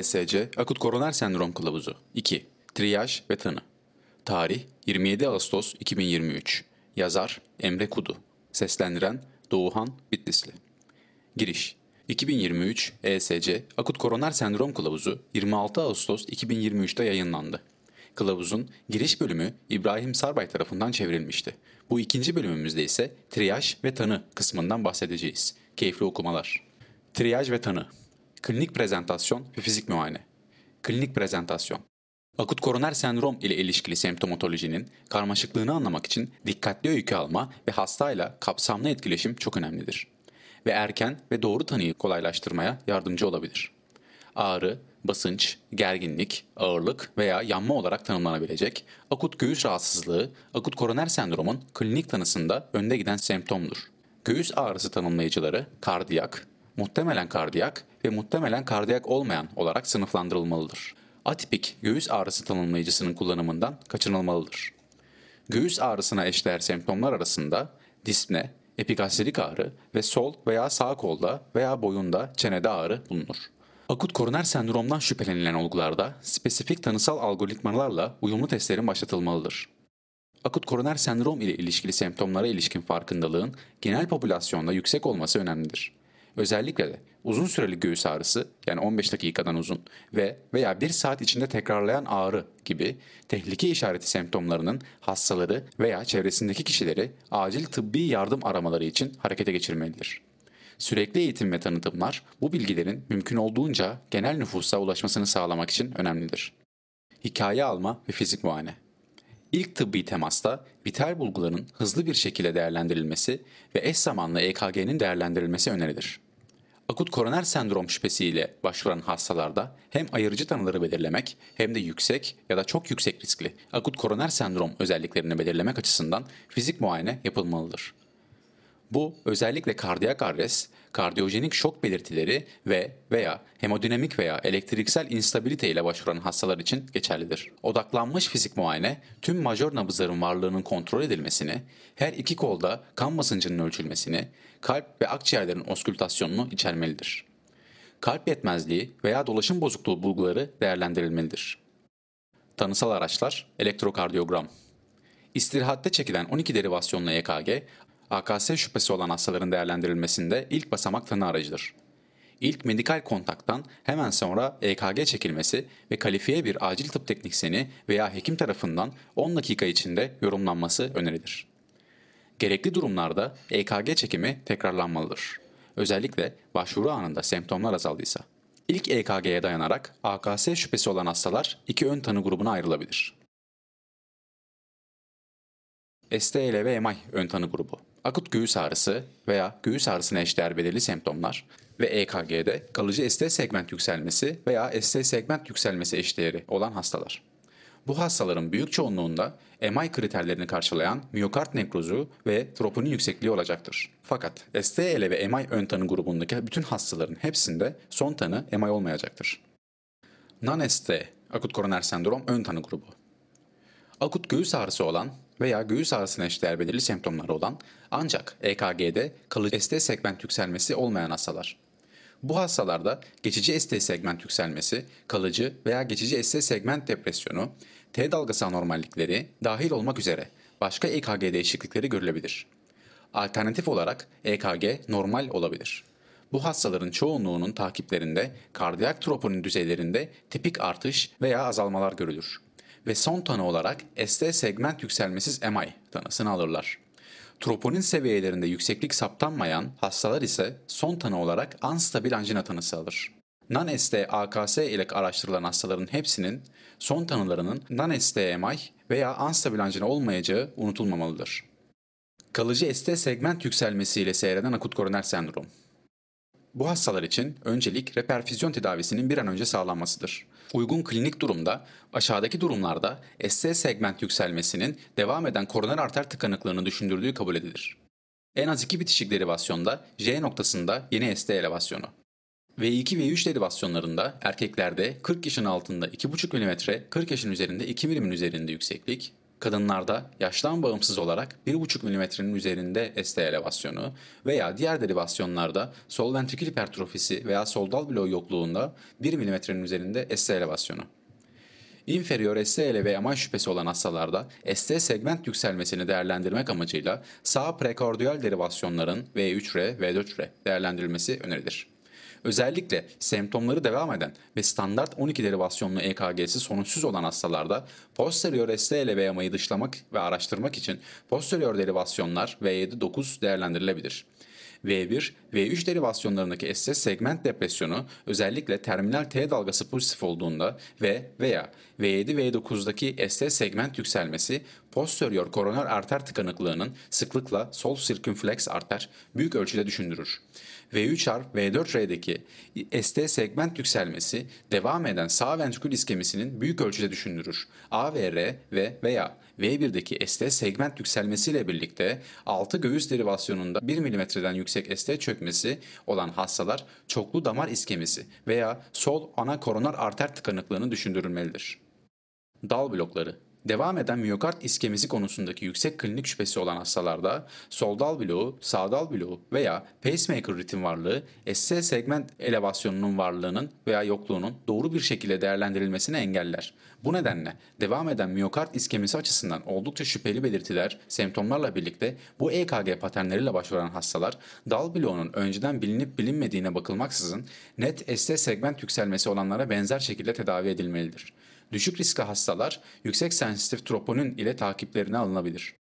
ESC Akut Koroner Sendrom Kılavuzu. 2. Triyaj ve Tanı Tarih 27 Ağustos 2023 Yazar Emre Kudu. Seslendiren Doğuhan Bitlisli. Giriş 2023 ESC Akut Koroner Sendrom Kılavuzu 26 Ağustos 2023'te yayınlandı. Kılavuzun giriş bölümü İbrahim Sarbay tarafından çevrilmişti. Bu ikinci bölümümüzde ise triyaj ve tanı kısmından bahsedeceğiz. Keyifli okumalar. Triyaj ve tanı Klinik prezentasyon ve fizik muayene. Klinik prezentasyon. Akut koroner sendrom ile ilişkili semptomatolojinin karmaşıklığını anlamak için dikkatli öykü alma ve hastayla kapsamlı etkileşim çok önemlidir. Ve erken ve doğru tanıyı kolaylaştırmaya yardımcı olabilir. Ağrı, basınç, gerginlik, ağırlık veya yanma olarak tanımlanabilecek akut göğüs rahatsızlığı, akut koroner sendromun klinik tanısında önde giden semptomdur. Göğüs ağrısı tanımlayıcıları kardiyak, muhtemelen kardiyak ve muhtemelen kardiyak olmayan olarak sınıflandırılmalıdır. Atipik göğüs ağrısı tanımlayıcısının kullanımından kaçınılmalıdır. Göğüs ağrısına eşdeğer semptomlar arasında dispne, epigastrik ağrı ve sol veya sağ kolda veya boyunda çenede ağrı bulunur. Akut koroner sendromdan şüphelenilen olgularda spesifik tanısal algoritmalarla uyumlu testlerin başlatılmalıdır. Akut koroner sendrom ile ilişkili semptomlara ilişkin farkındalığın genel popülasyonda yüksek olması önemlidir. Özellikle de uzun süreli göğüs ağrısı yani 15 dakikadan uzun ve veya 1 saat içinde tekrarlayan ağrı gibi tehlike işareti semptomlarının hastaları veya çevresindeki kişileri acil tıbbi yardım aramaları için harekete geçirmelidir. Sürekli eğitim ve tanıtımlar bu bilgilerin mümkün olduğunca genel nüfusa ulaşmasını sağlamak için önemlidir. Hikaye alma ve fizik muayene İlk tıbbi temasta vital bulguların hızlı bir şekilde değerlendirilmesi ve eş zamanlı EKG'nin değerlendirilmesi önerilir. Akut koroner sendrom şüphesiyle başvuran hastalarda hem ayırıcı tanıları belirlemek hem de yüksek ya da çok yüksek riskli akut koroner sendrom özelliklerini belirlemek açısından fizik muayene yapılmalıdır. Bu özellikle kardiyak arrest, kardiyojenik şok belirtileri ve veya hemodinamik veya elektriksel instabilite ile başvuran hastalar için geçerlidir. Odaklanmış fizik muayene tüm majör nabızların varlığının kontrol edilmesini, her iki kolda kan basıncının ölçülmesini, kalp ve akciğerlerin oskültasyonunu içermelidir. Kalp yetmezliği veya dolaşım bozukluğu bulguları değerlendirilmelidir. Tanısal araçlar elektrokardiyogram. İstirahatte çekilen 12 derivasyonlu EKG AKS şüphesi olan hastaların değerlendirilmesinde ilk basamak tanı aracıdır. İlk medikal kontaktan hemen sonra EKG çekilmesi ve kalifiye bir acil tıp teknisyeni veya hekim tarafından 10 dakika içinde yorumlanması önerilir. Gerekli durumlarda EKG çekimi tekrarlanmalıdır. Özellikle başvuru anında semptomlar azaldıysa. İlk EKG'ye dayanarak AKS şüphesi olan hastalar iki ön tanı grubuna ayrılabilir. STL ve MI ön tanı grubu. Akut göğüs ağrısı veya göğüs ağrısına eşdeğer belirli semptomlar ve EKG'de kalıcı ST segment yükselmesi veya ST segment yükselmesi eşdeğeri olan hastalar. Bu hastaların büyük çoğunluğunda MI kriterlerini karşılayan miyokard nekrozu ve troponin yüksekliği olacaktır. Fakat STL ve MI ön tanı grubundaki bütün hastaların hepsinde son tanı MI olmayacaktır. Non-ST, akut koroner sendrom ön tanı grubu. Akut göğüs ağrısı olan veya göğüs ağrısına eşdeğer belirli semptomları olan ancak EKG'de kalıcı ST segment yükselmesi olmayan hastalar. Bu hastalarda geçici ST segment yükselmesi, kalıcı veya geçici ST segment depresyonu, T dalgası anormallikleri dahil olmak üzere başka EKG değişiklikleri görülebilir. Alternatif olarak EKG normal olabilir. Bu hastaların çoğunluğunun takiplerinde kardiyak troponin düzeylerinde tipik artış veya azalmalar görülür ve son tanı olarak ST segment yükselmesiz MI tanısını alırlar. Troponin seviyelerinde yükseklik saptanmayan hastalar ise son tanı olarak anstabil anjina tanısı alır. Non-ST AKS ile araştırılan hastaların hepsinin son tanılarının non-ST MI veya anstabil anjina olmayacağı unutulmamalıdır. Kalıcı ST segment yükselmesiyle seyreden akut koroner sendrom. Bu hastalar için öncelik reperfüzyon tedavisinin bir an önce sağlanmasıdır. Uygun klinik durumda aşağıdaki durumlarda ST segment yükselmesinin devam eden koroner arter tıkanıklığını düşündürdüğü kabul edilir. En az iki bitişik derivasyonda J noktasında yeni ST elevasyonu. V2 ve V3 derivasyonlarında erkeklerde 40 yaşın altında 2,5 mm, 40 yaşın üzerinde 2 mm üzerinde yükseklik, kadınlarda yaştan bağımsız olarak 1,5 mm'nin üzerinde ST elevasyonu veya diğer derivasyonlarda sol ventrikül hipertrofisi veya sol dal bloğu yokluğunda 1 mm'nin üzerinde ST elevasyonu. İnferior ST ve MI şüphesi olan hastalarda ST segment yükselmesini değerlendirmek amacıyla sağ prekordiyal derivasyonların V3R, V4R değerlendirilmesi önerilir. Özellikle semptomları devam eden ve standart 12 derivasyonlu EKG'si sonuçsuz olan hastalarda posterior ST ve MI'yi dışlamak ve araştırmak için posterior derivasyonlar V7-9 değerlendirilebilir. V1, V3 derivasyonlarındaki SS segment depresyonu özellikle terminal T dalgası pozitif olduğunda ve veya V7 V9'daki SS segment yükselmesi posterior koroner arter tıkanıklığının sıklıkla sol sirkümflex arter büyük ölçüde düşündürür. V3R, V4R'deki ST segment yükselmesi devam eden sağ ventrikül iskemisinin büyük ölçüde düşündürür. AVR ve veya V1'deki ST segment yükselmesiyle birlikte 6 göğüs derivasyonunda 1 mm'den yüksek ST çökmesi olan hastalar çoklu damar iskemisi veya sol ana koronar arter tıkanıklığını düşündürülmelidir. Dal blokları Devam eden miyokard iskemisi konusundaki yüksek klinik şüphesi olan hastalarda soldal bloğu, sağdal bloğu veya pacemaker ritim varlığı SC segment elevasyonunun varlığının veya yokluğunun doğru bir şekilde değerlendirilmesini engeller. Bu nedenle devam eden miyokard iskemisi açısından oldukça şüpheli belirtiler, semptomlarla birlikte bu EKG paternleriyle başvuran hastalar dal bloğunun önceden bilinip bilinmediğine bakılmaksızın net ST segment yükselmesi olanlara benzer şekilde tedavi edilmelidir. Düşük riskli hastalar yüksek sensitif troponin ile takiplerine alınabilir.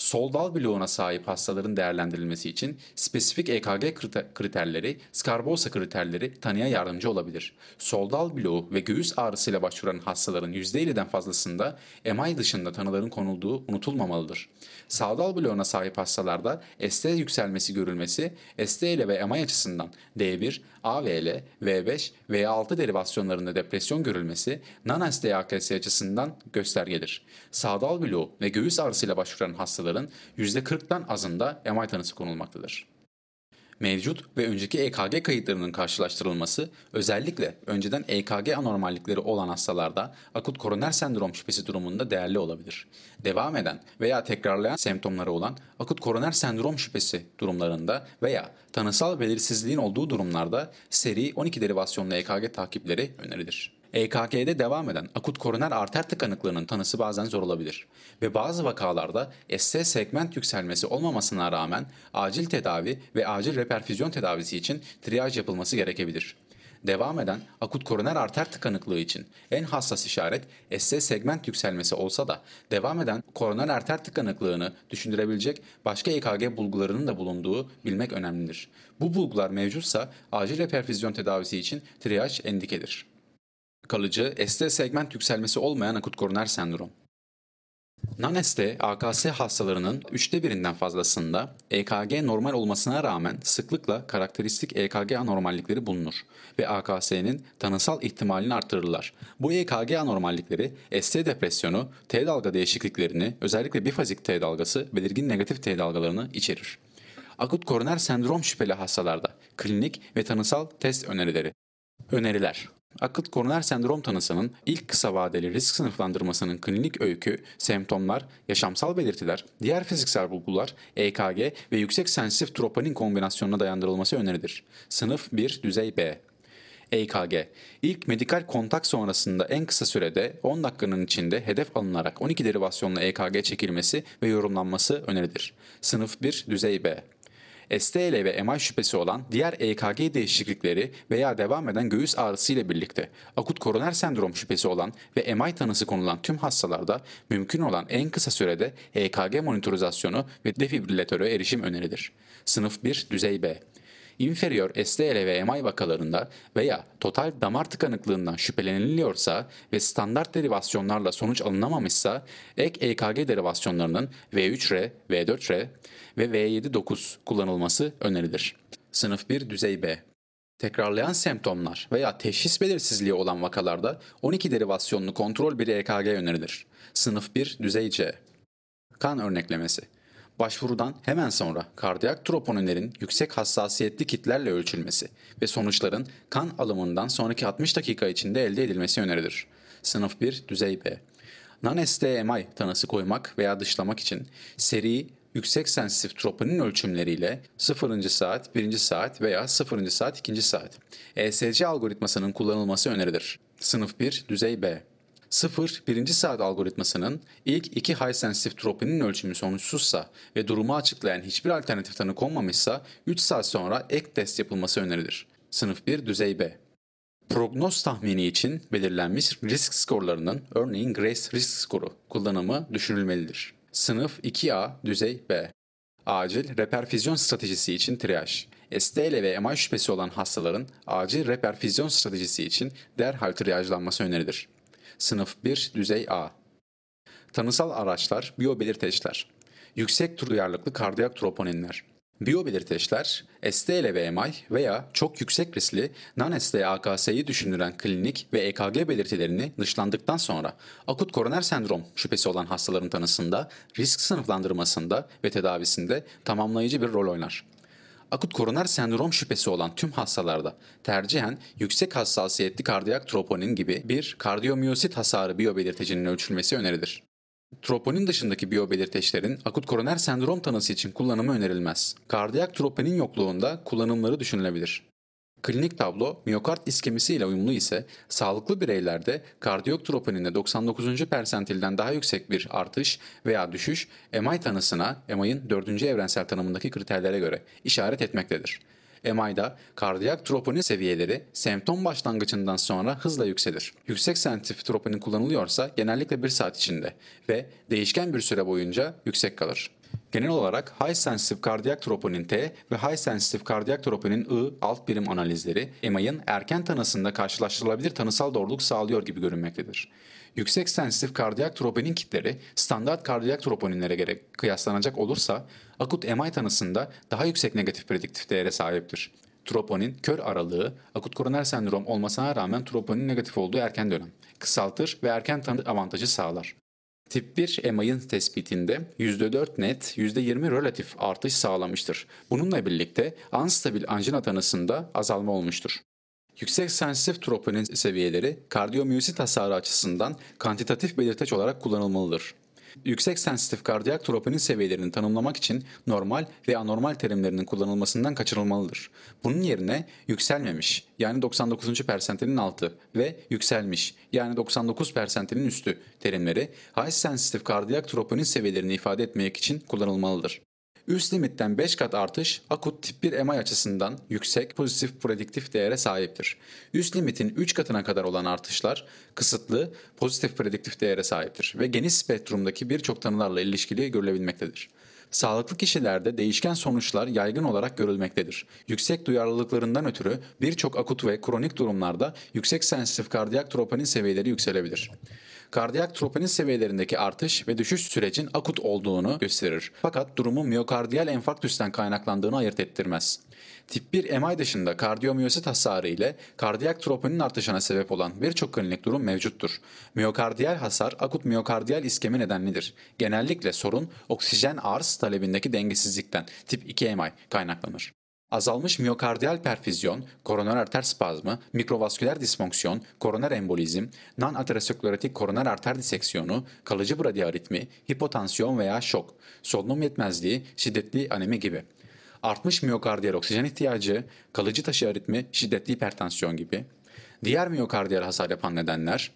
Sol dal bloğuna sahip hastaların değerlendirilmesi için spesifik EKG kriterleri, Scarbosa kriterleri tanıya yardımcı olabilir. Sol dal bloğu ve göğüs ağrısıyla başvuran hastaların %50'den fazlasında MI dışında tanıların konulduğu unutulmamalıdır. Sağdal bloğuna sahip hastalarda ST yükselmesi görülmesi, ST ile ve MI açısından D1, AVL, V5 ve 6 derivasyonlarında depresyon görülmesi non-ST AKS açısından göstergedir. Sağdal bloğu ve göğüs ağrısıyla başvuran hastaların %40'dan azında MI tanısı konulmaktadır mevcut ve önceki EKG kayıtlarının karşılaştırılması özellikle önceden EKG anormallikleri olan hastalarda akut koroner sendrom şüphesi durumunda değerli olabilir. Devam eden veya tekrarlayan semptomları olan akut koroner sendrom şüphesi durumlarında veya tanısal belirsizliğin olduğu durumlarda seri 12 derivasyonlu EKG takipleri önerilir. EKG'de devam eden akut koroner arter tıkanıklığının tanısı bazen zor olabilir ve bazı vakalarda ST segment yükselmesi olmamasına rağmen acil tedavi ve acil reperfüzyon tedavisi için triyaj yapılması gerekebilir. Devam eden akut koroner arter tıkanıklığı için en hassas işaret ST segment yükselmesi olsa da devam eden koroner arter tıkanıklığını düşündürebilecek başka EKG bulgularının da bulunduğu bilmek önemlidir. Bu bulgular mevcutsa acil reperfüzyon tedavisi için triyaj endikedir kalıcı ST segment yükselmesi olmayan akut koroner sendrom. Non-ST, AKS hastalarının üçte birinden fazlasında EKG normal olmasına rağmen sıklıkla karakteristik EKG anormallikleri bulunur ve AKS'nin tanısal ihtimalini artırırlar. Bu EKG anormallikleri ST depresyonu, T dalga değişikliklerini, özellikle bifazik T dalgası, belirgin negatif T dalgalarını içerir. Akut koroner sendrom şüpheli hastalarda klinik ve tanısal test önerileri. Öneriler Akut koroner sendrom tanısının ilk kısa vadeli risk sınıflandırmasının klinik öykü, semptomlar, yaşamsal belirtiler, diğer fiziksel bulgular, EKG ve yüksek sensitif troponin kombinasyonuna dayandırılması önerilir. Sınıf 1 düzey B. EKG. İlk medikal kontak sonrasında en kısa sürede 10 dakikanın içinde hedef alınarak 12 derivasyonla EKG çekilmesi ve yorumlanması önerilir. Sınıf 1 düzey B. STL ve MI şüphesi olan diğer EKG değişiklikleri veya devam eden göğüs ağrısı ile birlikte akut koroner sendrom şüphesi olan ve MI tanısı konulan tüm hastalarda mümkün olan en kısa sürede EKG monitorizasyonu ve defibrilatöre erişim önerilir. Sınıf 1 düzey B inferior STL ve MI vakalarında veya total damar tıkanıklığından şüpheleniliyorsa ve standart derivasyonlarla sonuç alınamamışsa ek EKG derivasyonlarının V3R, V4R ve V7-9 kullanılması önerilir. Sınıf 1 düzey B Tekrarlayan semptomlar veya teşhis belirsizliği olan vakalarda 12 derivasyonlu kontrol bir EKG önerilir. Sınıf 1 düzey C. Kan örneklemesi Başvurudan hemen sonra kardiyak troponinlerin yüksek hassasiyetli kitlerle ölçülmesi ve sonuçların kan alımından sonraki 60 dakika içinde elde edilmesi önerilir. Sınıf 1 düzey B. Non-STMI tanısı koymak veya dışlamak için seri yüksek sensitif troponin ölçümleriyle 0. saat, 1. saat veya 0. saat, 2. saat. ESC algoritmasının kullanılması önerilir. Sınıf 1 düzey B. 0 birinci saat algoritmasının ilk iki high sensitive tropinin ölçümü sonuçsuzsa ve durumu açıklayan hiçbir alternatif tanı konmamışsa 3 saat sonra ek test yapılması önerilir. Sınıf 1 düzey B. Prognoz tahmini için belirlenmiş risk skorlarının örneğin Grace risk skoru kullanımı düşünülmelidir. Sınıf 2A düzey B. Acil reperfüzyon stratejisi için triyaj. STL ve MI şüphesi olan hastaların acil reperfüzyon stratejisi için derhal triyajlanması önerilir. Sınıf 1 düzey A. Tanısal araçlar, biyobelirteçler. Yüksek duyarlılıklı kardiyak troponinler. Biyobelirteçler, STL ve MI veya çok yüksek riskli non-ST AKS'yi düşündüren klinik ve EKG belirtilerini dışlandıktan sonra akut koroner sendrom şüphesi olan hastaların tanısında, risk sınıflandırmasında ve tedavisinde tamamlayıcı bir rol oynar akut koroner sendrom şüphesi olan tüm hastalarda tercihen yüksek hassasiyetli kardiyak troponin gibi bir kardiyomyosit hasarı biyobelirtecinin ölçülmesi önerilir. Troponin dışındaki biyobelirteçlerin akut koroner sendrom tanısı için kullanımı önerilmez. Kardiyak troponin yokluğunda kullanımları düşünülebilir. Klinik tablo miyokard iskemisi ile uyumlu ise sağlıklı bireylerde kardiyok troponinde 99. persentilden daha yüksek bir artış veya düşüş MI tanısına MI'ın 4. evrensel tanımındaki kriterlere göre işaret etmektedir. MI'da kardiyak troponin seviyeleri semptom başlangıcından sonra hızla yükselir. Yüksek sensitif troponin kullanılıyorsa genellikle 1 saat içinde ve değişken bir süre boyunca yüksek kalır. Genel olarak High Sensitive Cardiac Troponin T ve High Sensitive Cardiac Troponin I alt birim analizleri EMA'nın erken tanısında karşılaştırılabilir tanısal doğruluk sağlıyor gibi görünmektedir. Yüksek sensitif kardiyak troponin kitleri standart kardiyak troponinlere göre kıyaslanacak olursa akut MI tanısında daha yüksek negatif prediktif değere sahiptir. Troponin kör aralığı akut koroner sendrom olmasına rağmen troponin negatif olduğu erken dönem kısaltır ve erken tanı avantajı sağlar. Tip 1 MI'ın tespitinde %4 net, %20 relatif artış sağlamıştır. Bununla birlikte anstabil anjina tanısında azalma olmuştur. Yüksek sensitif troponin seviyeleri kardiyomyosit hasarı açısından kantitatif belirteç olarak kullanılmalıdır. Yüksek sensitif kardiyak troponin seviyelerini tanımlamak için normal ve anormal terimlerinin kullanılmasından kaçırılmalıdır. Bunun yerine yükselmemiş yani 99. persentilin altı ve yükselmiş yani 99 persentilin üstü terimleri high sensitif kardiyak troponin seviyelerini ifade etmek için kullanılmalıdır. Üst limitten 5 kat artış akut tip 1 MI açısından yüksek pozitif prediktif değere sahiptir. Üst limitin 3 katına kadar olan artışlar kısıtlı pozitif prediktif değere sahiptir ve geniş spektrumdaki birçok tanılarla ilişkili görülebilmektedir. Sağlıklı kişilerde değişken sonuçlar yaygın olarak görülmektedir. Yüksek duyarlılıklarından ötürü birçok akut ve kronik durumlarda yüksek sensitif kardiyak troponin seviyeleri yükselebilir kardiyak troponin seviyelerindeki artış ve düşüş sürecin akut olduğunu gösterir. Fakat durumun miyokardiyal enfarktüsten kaynaklandığını ayırt ettirmez. Tip 1 MI dışında kardiyomyosit hasarı ile kardiyak troponin artışına sebep olan birçok klinik durum mevcuttur. Miyokardiyal hasar akut miyokardiyal iskemi nedenlidir. Genellikle sorun oksijen arz talebindeki dengesizlikten tip 2 MI kaynaklanır. Azalmış miyokardiyal perfüzyon, koroner arter spazmı, mikrovasküler disfonksiyon, koroner embolizm, non-aterosklerotik koroner arter diseksiyonu, kalıcı bradiaritmi, hipotansiyon veya şok, solunum yetmezliği, şiddetli anemi gibi. Artmış miyokardiyal oksijen ihtiyacı, kalıcı taşı aritmi, şiddetli hipertansiyon gibi. Diğer miyokardiyal hasar yapan nedenler,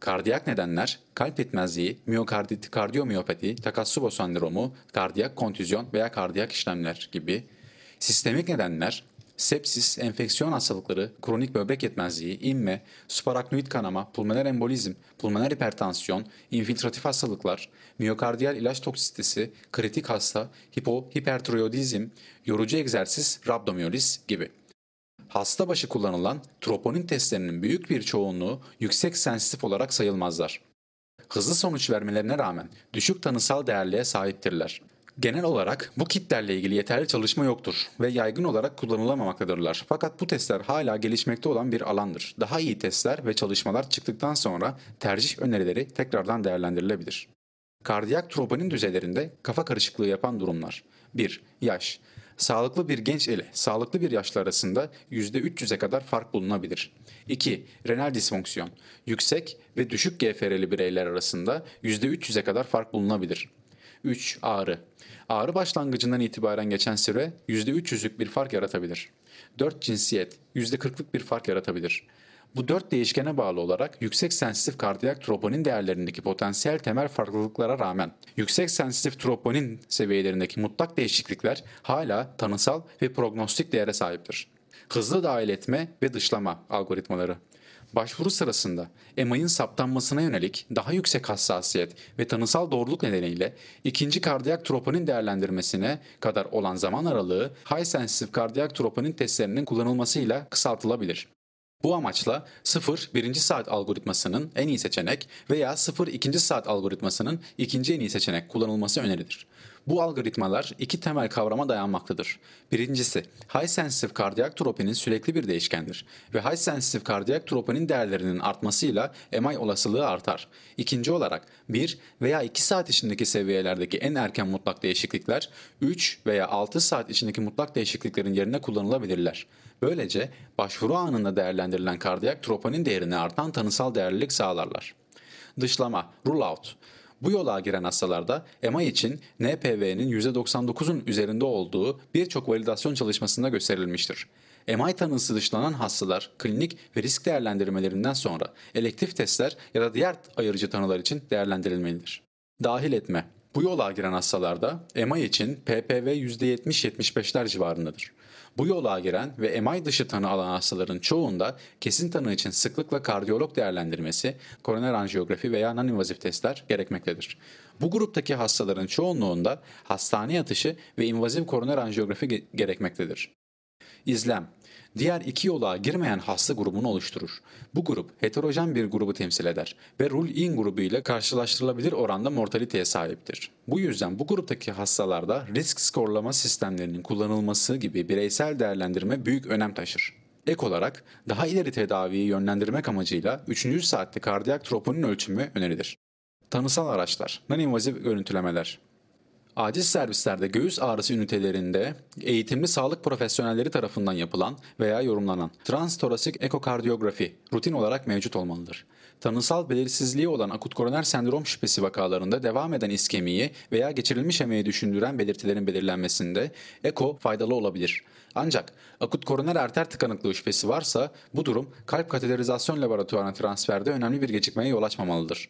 Kardiyak nedenler, kalp yetmezliği, miyokardit, kardiyomiyopati, Takatsubo sendromu, kardiyak kontüzyon veya kardiyak işlemler gibi Sistemik nedenler sepsis, enfeksiyon hastalıkları, kronik böbrek yetmezliği, inme, supraraknoid kanama, pulmoner embolizm, pulmoner hipertansiyon, infiltratif hastalıklar, miyokardiyal ilaç toksitesi, kritik hasta, hipo, hipertiroidizm, yorucu egzersiz, rabdomiyoliz gibi. Hasta başı kullanılan troponin testlerinin büyük bir çoğunluğu yüksek sensitif olarak sayılmazlar. Hızlı sonuç vermelerine rağmen düşük tanısal değerliğe sahiptirler. Genel olarak bu kitlerle ilgili yeterli çalışma yoktur ve yaygın olarak kullanılamamaktadırlar. Fakat bu testler hala gelişmekte olan bir alandır. Daha iyi testler ve çalışmalar çıktıktan sonra tercih önerileri tekrardan değerlendirilebilir. Kardiyak troponin düzeylerinde kafa karışıklığı yapan durumlar. 1. Yaş. Sağlıklı bir genç ile sağlıklı bir yaşlı arasında %300'e kadar fark bulunabilir. 2. Renal disfonksiyon. Yüksek ve düşük GFR'li bireyler arasında %300'e kadar fark bulunabilir. 3. Ağrı. Ağrı başlangıcından itibaren geçen süre %300'lük bir fark yaratabilir. 4. Cinsiyet. %40'lık bir fark yaratabilir. Bu dört değişkene bağlı olarak yüksek sensitif kardiyak troponin değerlerindeki potansiyel temel farklılıklara rağmen yüksek sensitif troponin seviyelerindeki mutlak değişiklikler hala tanısal ve prognostik değere sahiptir. Hızlı dahil etme ve dışlama algoritmaları Başvuru sırasında EMA'nın saptanmasına yönelik daha yüksek hassasiyet ve tanısal doğruluk nedeniyle ikinci kardiyak troponin değerlendirmesine kadar olan zaman aralığı high sensitive kardiyak troponin testlerinin kullanılmasıyla kısaltılabilir. Bu amaçla 0 birinci saat algoritmasının en iyi seçenek veya 0 ikinci saat algoritmasının ikinci en iyi seçenek kullanılması önerilir. Bu algoritmalar iki temel kavrama dayanmaktadır. Birincisi, high sensitive kardiyak tropinin sürekli bir değişkendir ve high sensitive kardiyak tropinin değerlerinin artmasıyla MI olasılığı artar. İkinci olarak 1 veya 2 saat içindeki seviyelerdeki en erken mutlak değişiklikler 3 veya 6 saat içindeki mutlak değişikliklerin yerine kullanılabilirler. Böylece başvuru anında değerlendirilen kardiyak troponin değerini artan tanısal değerlilik sağlarlar. Dışlama, rule out. Bu yola giren hastalarda EMA için NPV'nin %99'un üzerinde olduğu birçok validasyon çalışmasında gösterilmiştir. MI tanısı dışlanan hastalar klinik ve risk değerlendirmelerinden sonra elektif testler ya da diğer ayırıcı tanılar için değerlendirilmelidir. Dahil etme bu yola giren hastalarda MI için PPV %70-75'ler civarındadır. Bu yola giren ve MI dışı tanı alan hastaların çoğunda kesin tanı için sıklıkla kardiyolog değerlendirmesi, koroner anjiyografi veya non-invazif testler gerekmektedir. Bu gruptaki hastaların çoğunluğunda hastane yatışı ve invazif koroner anjiyografi gerekmektedir. İzlem diğer iki yola girmeyen hasta grubunu oluşturur. Bu grup heterojen bir grubu temsil eder ve rule-in grubu ile karşılaştırılabilir oranda mortaliteye sahiptir. Bu yüzden bu gruptaki hastalarda risk skorlama sistemlerinin kullanılması gibi bireysel değerlendirme büyük önem taşır. Ek olarak daha ileri tedaviyi yönlendirmek amacıyla 3. saatte kardiyak troponin ölçümü önerilir. Tanısal araçlar, non-invazif görüntülemeler, Acil servislerde göğüs ağrısı ünitelerinde eğitimli sağlık profesyonelleri tarafından yapılan veya yorumlanan transtorasik ekokardiyografi rutin olarak mevcut olmalıdır. Tanısal belirsizliği olan akut koroner sendrom şüphesi vakalarında devam eden iskemiyi veya geçirilmiş emeği düşündüren belirtilerin belirlenmesinde eko faydalı olabilir. Ancak akut koroner arter tıkanıklığı şüphesi varsa bu durum kalp kateterizasyon laboratuvarına transferde önemli bir gecikmeye yol açmamalıdır.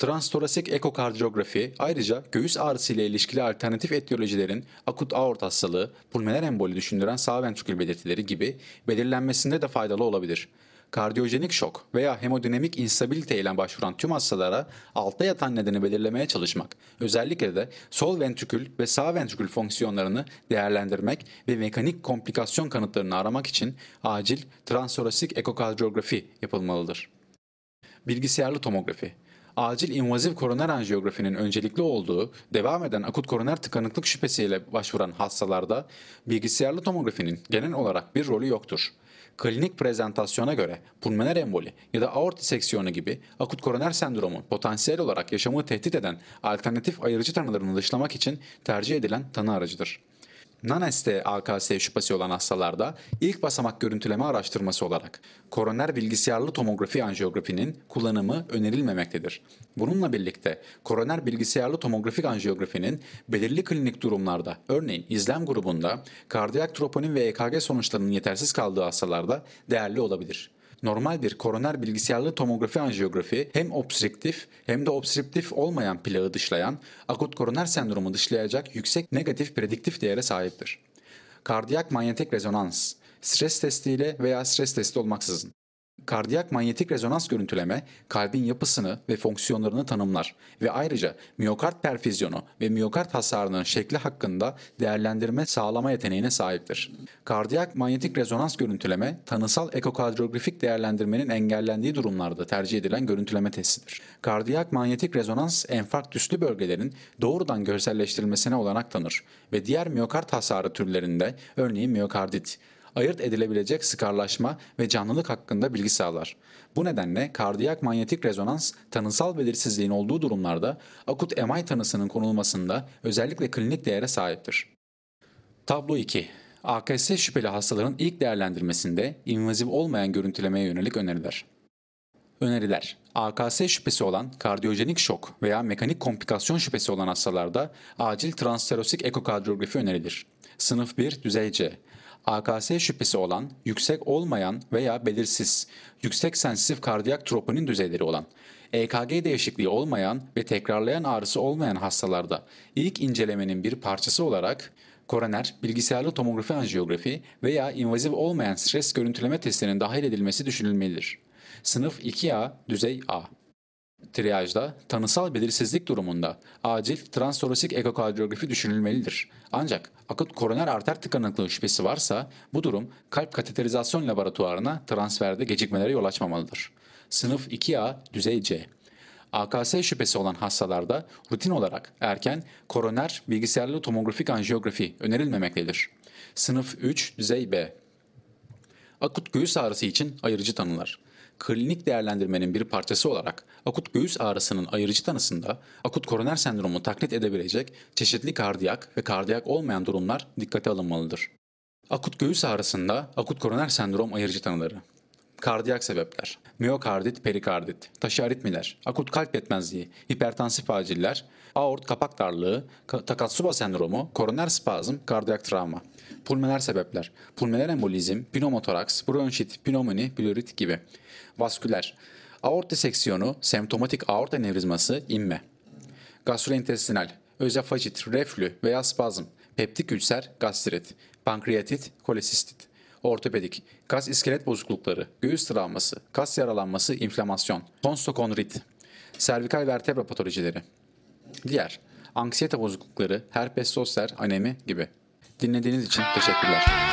Transtorasik ekokardiyografi ayrıca göğüs ağrısı ile ilişkili alternatif etiyolojilerin akut aort hastalığı, pulmoner emboli düşündüren sağ ventrikül belirtileri gibi belirlenmesinde de faydalı olabilir. Kardiyojenik şok veya hemodinamik instabilite ile başvuran tüm hastalara altta yatan nedeni belirlemeye çalışmak, özellikle de sol ventrikül ve sağ ventrikül fonksiyonlarını değerlendirmek ve mekanik komplikasyon kanıtlarını aramak için acil transorasik ekokardiyografi yapılmalıdır. Bilgisayarlı tomografi acil invazif koroner anjiyografinin öncelikli olduğu devam eden akut koroner tıkanıklık şüphesiyle başvuran hastalarda bilgisayarlı tomografinin genel olarak bir rolü yoktur. Klinik prezentasyona göre pulmoner emboli ya da aort diseksiyonu gibi akut koroner sendromu potansiyel olarak yaşamı tehdit eden alternatif ayırıcı tanılarını dışlamak için tercih edilen tanı aracıdır. NANES'te AKS şüphesi olan hastalarda ilk basamak görüntüleme araştırması olarak koroner bilgisayarlı tomografi anjiyografinin kullanımı önerilmemektedir. Bununla birlikte koroner bilgisayarlı tomografik anjiyografinin belirli klinik durumlarda örneğin izlem grubunda kardiyak troponin ve EKG sonuçlarının yetersiz kaldığı hastalarda değerli olabilir normal bir koroner bilgisayarlı tomografi anjiyografi hem obstrüktif hem de obstrüktif olmayan plağı dışlayan akut koroner sendromu dışlayacak yüksek negatif prediktif değere sahiptir. Kardiyak manyetik rezonans, stres testiyle veya stres testi olmaksızın Kardiyak manyetik rezonans görüntüleme kalbin yapısını ve fonksiyonlarını tanımlar ve ayrıca miyokard perfüzyonu ve miyokard hasarının şekli hakkında değerlendirme sağlama yeteneğine sahiptir. Kardiyak manyetik rezonans görüntüleme tanısal ekokardiyografik değerlendirmenin engellendiği durumlarda tercih edilen görüntüleme testidir. Kardiyak manyetik rezonans enfarktüslü bölgelerin doğrudan görselleştirilmesine olanak tanır ve diğer miyokard hasarı türlerinde örneğin miyokardit, ayırt edilebilecek sıkarlaşma ve canlılık hakkında bilgi sağlar. Bu nedenle kardiyak manyetik rezonans tanısal belirsizliğin olduğu durumlarda akut MI tanısının konulmasında özellikle klinik değere sahiptir. Tablo 2 AKS şüpheli hastaların ilk değerlendirmesinde invaziv olmayan görüntülemeye yönelik öneriler. Öneriler AKS şüphesi olan kardiyojenik şok veya mekanik komplikasyon şüphesi olan hastalarda acil transserosik ekokardiyografi önerilir. Sınıf 1 düzey C. AKS şüphesi olan, yüksek olmayan veya belirsiz, yüksek sensitif kardiyak troponin düzeyleri olan, EKG değişikliği olmayan ve tekrarlayan ağrısı olmayan hastalarda ilk incelemenin bir parçası olarak koroner, bilgisayarlı tomografi anjiyografi veya invaziv olmayan stres görüntüleme testinin dahil edilmesi düşünülmelidir. Sınıf 2A, düzey A. Triyajda tanısal belirsizlik durumunda acil transorosik ekokardiografi düşünülmelidir. Ancak akut koroner arter tıkanıklığı şüphesi varsa bu durum kalp kateterizasyon laboratuvarına transferde gecikmelere yol açmamalıdır. Sınıf 2A düzey C. AKS şüphesi olan hastalarda rutin olarak erken koroner bilgisayarlı tomografik anjiyografi önerilmemektedir. Sınıf 3 düzey B. Akut göğüs ağrısı için ayırıcı tanılar klinik değerlendirmenin bir parçası olarak akut göğüs ağrısının ayırıcı tanısında akut koroner sendromu taklit edebilecek çeşitli kardiyak ve kardiyak olmayan durumlar dikkate alınmalıdır. Akut göğüs ağrısında akut koroner sendrom ayırıcı tanıları. Kardiyak sebepler, miyokardit, perikardit, taşı aritmiler, akut kalp yetmezliği, hipertansif aciller, aort kapak darlığı, Takatsuba sendromu, koroner spazm, kardiyak travma. Pulmoner sebepler, pulmoner embolizm, pneumotoraks, bronşit, pnömoni, pleurit gibi. Vasküler, aort diseksiyonu, semptomatik aort anevrizması, inme. Gastrointestinal, özofajit, reflü veya spazm, peptik ülser, gastrit, pankreatit, kolesistit. Ortopedik, kas iskelet bozuklukları, göğüs travması, kas yaralanması, inflamasyon, tonsokondrit, servikal vertebra patolojileri. Diğer, anksiyete bozuklukları, herpes zoster, anemi gibi. Dinlediğiniz için teşekkürler.